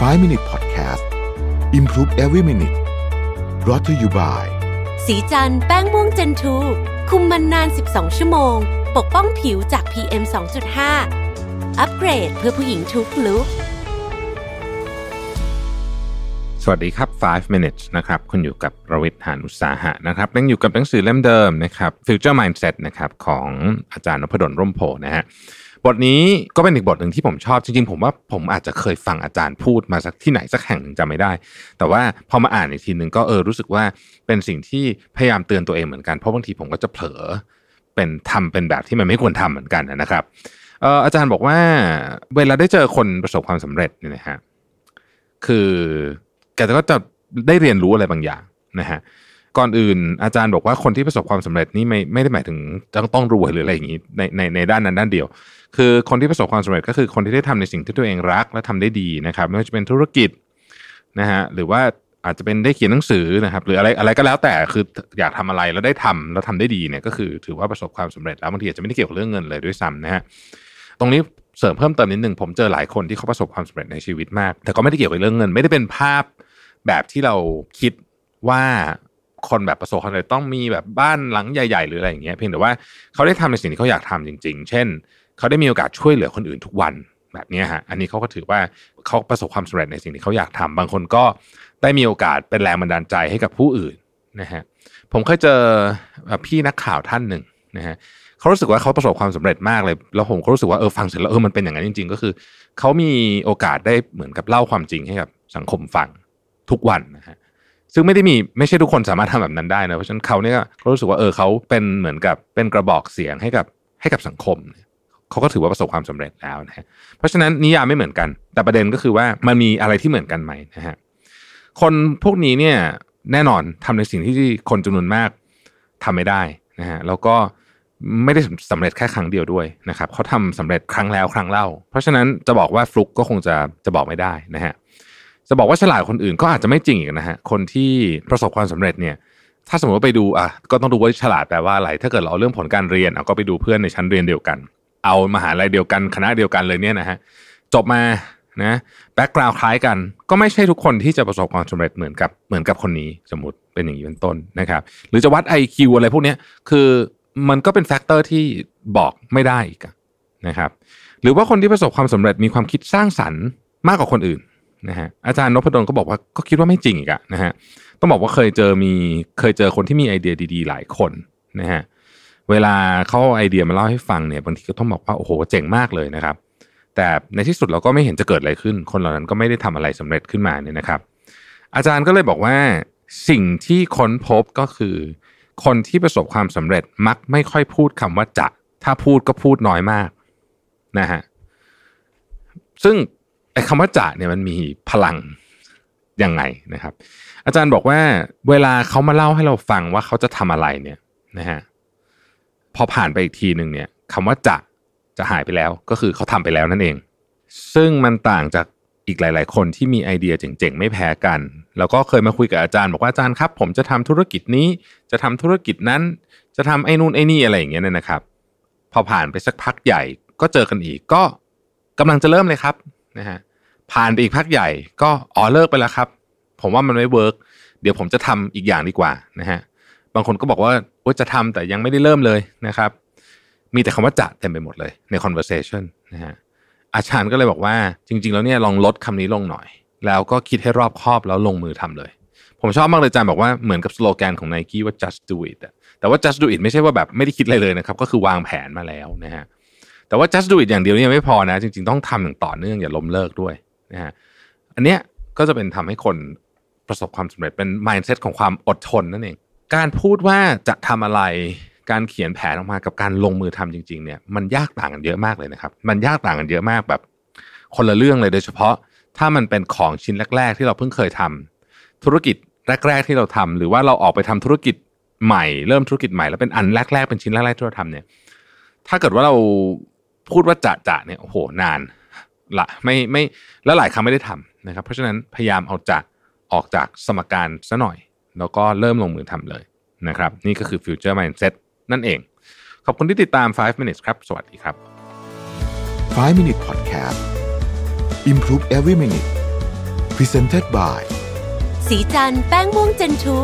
5 Minute Podcast Improve Every Minute brought to you by สีจันแป้งม่วงเจนทูคุมมันนาน 12 ชั่วโมง ปกป้องผิวจาก PM 2.5 อัปเกรดเพื่อผู้หญิงทุกลุกสวัสดีครับ 5 minutes นะครับ คุณอยู่กับประวิทย์หานุสาหะนะครับยังอยู่กับหนังสือเล่มเดิมนะครับ Future Mindset นะครับของอาจารย์นพดลร่มโพนะฮะ บทนี้ก็เป็นอีกบทหนึ่งที่ผมชอบจริงๆ ผมว่าผมอาจจะเคยฟังอาจารย์พูดมาสักที่ไหนสักแห่งหนึ่งจำไม่ได้ แต่ว่าพอมาอ่านอีกทีหนึ่งก็เออรู้สึกว่าเป็นสิ่งที่พยายามเตือนตัวเองเหมือนกันเพราะบางทีผมก็จะเผลอเป็นทำเป็นแบบที่มันไม่ควรทำเหมือนกันนะครับอออาจารย์บอกว่าเวลาได้เจอคนประสบความสำเร็จเนี่ยนะฮะคือแกก็จะได้เรียนรู้อะไรบางอย่างนะฮะ ก่อนอื่นอาจารย์บอกว่าคนที่ประสบความสำเร็จนี่ไม่ไม่ได้หมายถึงต้องต้องรวยหรืออะไรอย่างนี้ในในในด้านนั้นด้านเดียว คือคนที่ประสบความสำเร็จก็คือคนที่ได้ทำในสิ่งที่ตัวเองรักและทำได้ดีนะครับไม่ว่าจะเป็นธุรกิจนะฮะหรือว่าอาจจะเป็นได้เขียนหนังสือนะครับ หรืออะไรอะไรก็แล้วแต่คืออยากทำอะไรแล้วได้ทำแล้วทำได้ดีเนี่ยก็คือถือว่าประสบความสำเร็จแล้วบางทีอาจจะไม่ได้เกี่ยวกับเรื่องเงินเลยด้วยซ้ำนะฮะตรงนี้เสริมเพิ่มเติมนิดนึงผมเจอหลายคนที่เขาประสบความสำเร็จในชีวิตมาก แต่ก็ไม่ได้เกี่ยวกับเรื่องเงิน ไม่ได้เป็นภาพแบบที่เราคิดว่า คนแบบประสบความสำเร็จต้องมีแบบบ้านหลังใหญ่ ๆ หรืออะไรอย่างเงี้ยเพียงแต่ว่าเขาได้ทำในสิ่งที่เขาอยากทำจริง ๆ เช่น เขาได้มีโอกาสช่วยเหลือคนอื่นทุกวันแบบเนี้ยฮะอันนี้เขาก็ถือว่าเขาประสบความสำเร็จในสิ่งที่เขาอยากทำบางคนก็ได้มีโอกาสเป็นแรงบันดาลใจให้กับผู้อื่นนะฮะผมเคยเจอพี่นักข่าวท่านหนึ่งนะฮะเขารู้สึกว่าเขาประสบความสำเร็จมากเลย แล้วผมก็รู้สึกว่าเออฟังเสร็จแล้วเออมันเป็นอย่างนั้นจริง ๆ ก็คือ เขามีโอกาสได้เหมือนกับเล่าความจริงให้กับสังคมฟังทุกวันนะฮะ ซึ่งไม่ได้มีไม่ใช่ทุกคนสามารถทำแบบนั้นได้นะเพราะฉะนั้นเขาเนี่ยก็รู้สึกว่าเออเขาเป็นเหมือนกับเป็นกระบอกเสียงให้กับให้กับสังคมเขาก็ถือว่าประสบความสำเร็จแล้วนะฮะเพราะฉะนั้นนิยามไม่เหมือนกัน แต่ประเด็นก็คือว่ามันมีอะไรที่เหมือนกันไหมนะฮะคนพวกนี้เนี่ยแน่นอนทำในสิ่งที่คนจำนวนมากทำไม่ได้นะฮะแล้วก็ไม่ได้สำเร็จแค่ครั้งเดียวด้วยนะครับเขาทำสำเร็จครั้งแล้วครั้งเล่า เพราะฉะนั้นจะบอกว่าฟลุกก็คงจะจะบอกไม่ได้นะฮะ จะบอกว่าฉลาดคนอื่นก็อาจจะไม่จริงอีกนะฮะคนที่ประสบความสำเร็จเนี่ย ถ้าสมมติว่าไปดูอะก็ต้องดูว่าฉลาดแปลว่าอะไร ถ้าเกิดเราเอาเรื่องผลการเรียนเอาก็ไปดูเพื่อนในชั้นเรียนเดียวกัน เอามหาลัยเดียวกันคณะเดียวกันเลยเนี่ยนะฮะจบมานะแบ็กกราวด์คล้ายกัน ก็ไม่ใช่ทุกคนที่จะประสบความสำเร็จเหมือนกับเหมือนกับคนนี้สมมติเป็นอย่างนี้เป็นต้นนะครับ หรือจะวัด IQ อะไรพวกนี้คือมันก็เป็น factor ที่บอกไม่ได้อีกนะครับ หรือว่าคนที่ประสบความสำเร็จมีความคิดสร้างสรรค์มากกว่าคนอื่น นะฮะอาจารย์นพดลก็บอกว่าก็คิดว่าไม่จริงอีกอะนะฮะต้องบอกว่าเคยเจอมีเคยเจอคนที่มีไอเดียดีๆ หลายคนนะฮะเวลาเขาไอเดียมาเล่าให้ฟังเนี่ยบางทีก็ต้องบอกว่าโอ้โหเจ๋งมากเลยนะครับ แต่ในที่สุดเราก็ไม่เห็นจะเกิดอะไรขึ้น คนเหล่านั้นก็ไม่ได้ทำอะไรสำเร็จขึ้นมาเนี่ยนะครับ อาจารย์ก็เลยบอกว่าสิ่งที่ค้นพบก็คือ คนที่ประสบความสำเร็จมักไม่ค่อยพูดคำว่าจะ ถ้าพูดก็พูดน้อยมากนะฮะซึ่ง ไอ้คำว่าจะเนี่ยมันมีพลังยังไงนะครับ อาจารย์บอกว่าเวลาเขามาเล่าให้เราฟังว่าเขาจะทำอะไรเนี่ยนะฮะพอผ่านไปอีกทีหนึ่งเนี่ยคำว่าจะจะหายไปแล้ว ก็คือเขาทำไปแล้วนั่นเอง ซึ่งมันต่างจากอีกหลาย ๆ คนที่มีไอเดียเจ๋งๆ ไม่แพ้กัน แล้วก็เคยมาคุยกับอาจารย์ บอกว่าอาจารย์ครับ ผมจะทำธุรกิจนี้ จะทำธุรกิจนั้น จะทำไอ้นู่นไอ้นี่อะไรอย่างเงี้ยนะครับ พอผ่านไปสักพักใหญ่ก็เจอกันอีกก็กำลังจะเริ่มเลยครับ นะฮะผ่านไปอีกพักใหญ่ ก็อ๋อเลิกไปแล้วครับ ผมว่ามันไม่ work เดี๋ยวผมจะทำอีกอย่างดีกว่านะฮะบางคนก็บอกว่าว่าจะทำแต่ยังไม่ได้เริ่มเลยนะครับ มีแต่คำว่าจะเต็มไปหมดเลยใน conversation นะฮะอาจารย์ก็เลยบอกว่าจริง ๆ แล้วเนี่ยลองลดคำนี้ลงหน่อย แล้วก็คิดให้รอบคอบแล้วลงมือทำเลย ผมชอบมากเลยอาจารย์บอกว่าเหมือนกับสโลแกนของ n i กี้ว่า just do it แต่ว่า just do it ไม่ใช่ว่าแบบไม่ได้คิดอะไรเลยนะครับ ก็คือวางแผนมาแล้วนะฮะ แต่ว่า just do it อย่างเดียวนี่ไม่พอนะ จริง ๆ ต้องทำอย่างต่อเนื่องอย่าล้มเลิกด้วยนะฮะอันเนี้ยก็จะเป็นทำให้คนประสบความสำเร็จเป็น mindset ของความอดทนนั่นเอง การพูดว่าจะทำอะไรการเขียนแผนออกมากับการลงมือทำจริง ๆ เนี่ยมันยากต่างกันเยอะมากเลยนะครับ มันยากต่างกันเยอะมากแบบ คนละเรื่องเลยโดยเฉพาะ ถ้ามันเป็นของชิ้นแรก ๆ ที่เราเพิ่งเคยทำธุรกิจแรก ๆ ที่เราทำหรือว่าเราออกไปทำธุรกิจใหม่เริ่มธุรกิจใหม่แล้วเป็นอันแรก ๆ เป็นชิ้นแรกๆที่เราทำเนี่ย ถ้าเกิดว่าเรา พูดว่าจะจะเนี่ยโอ้โหนานละไม่ไม่แล้วหลายครั้งไม่ได้ทำนะครับ เพราะฉะนั้นพยายามเอาจะออกจากสมการซะหน่อย แล้วก็เริ่มลงมือทำเลยนะครับ นี่ก็คือ Future Mindset นั่นเอง ขอบคุณที่ติดตาม 5 minutes ครับ สวัสดีครับ 5 Minute Podcast Improve Every Minute Presented by สีจันแป้งม่วงเจนทู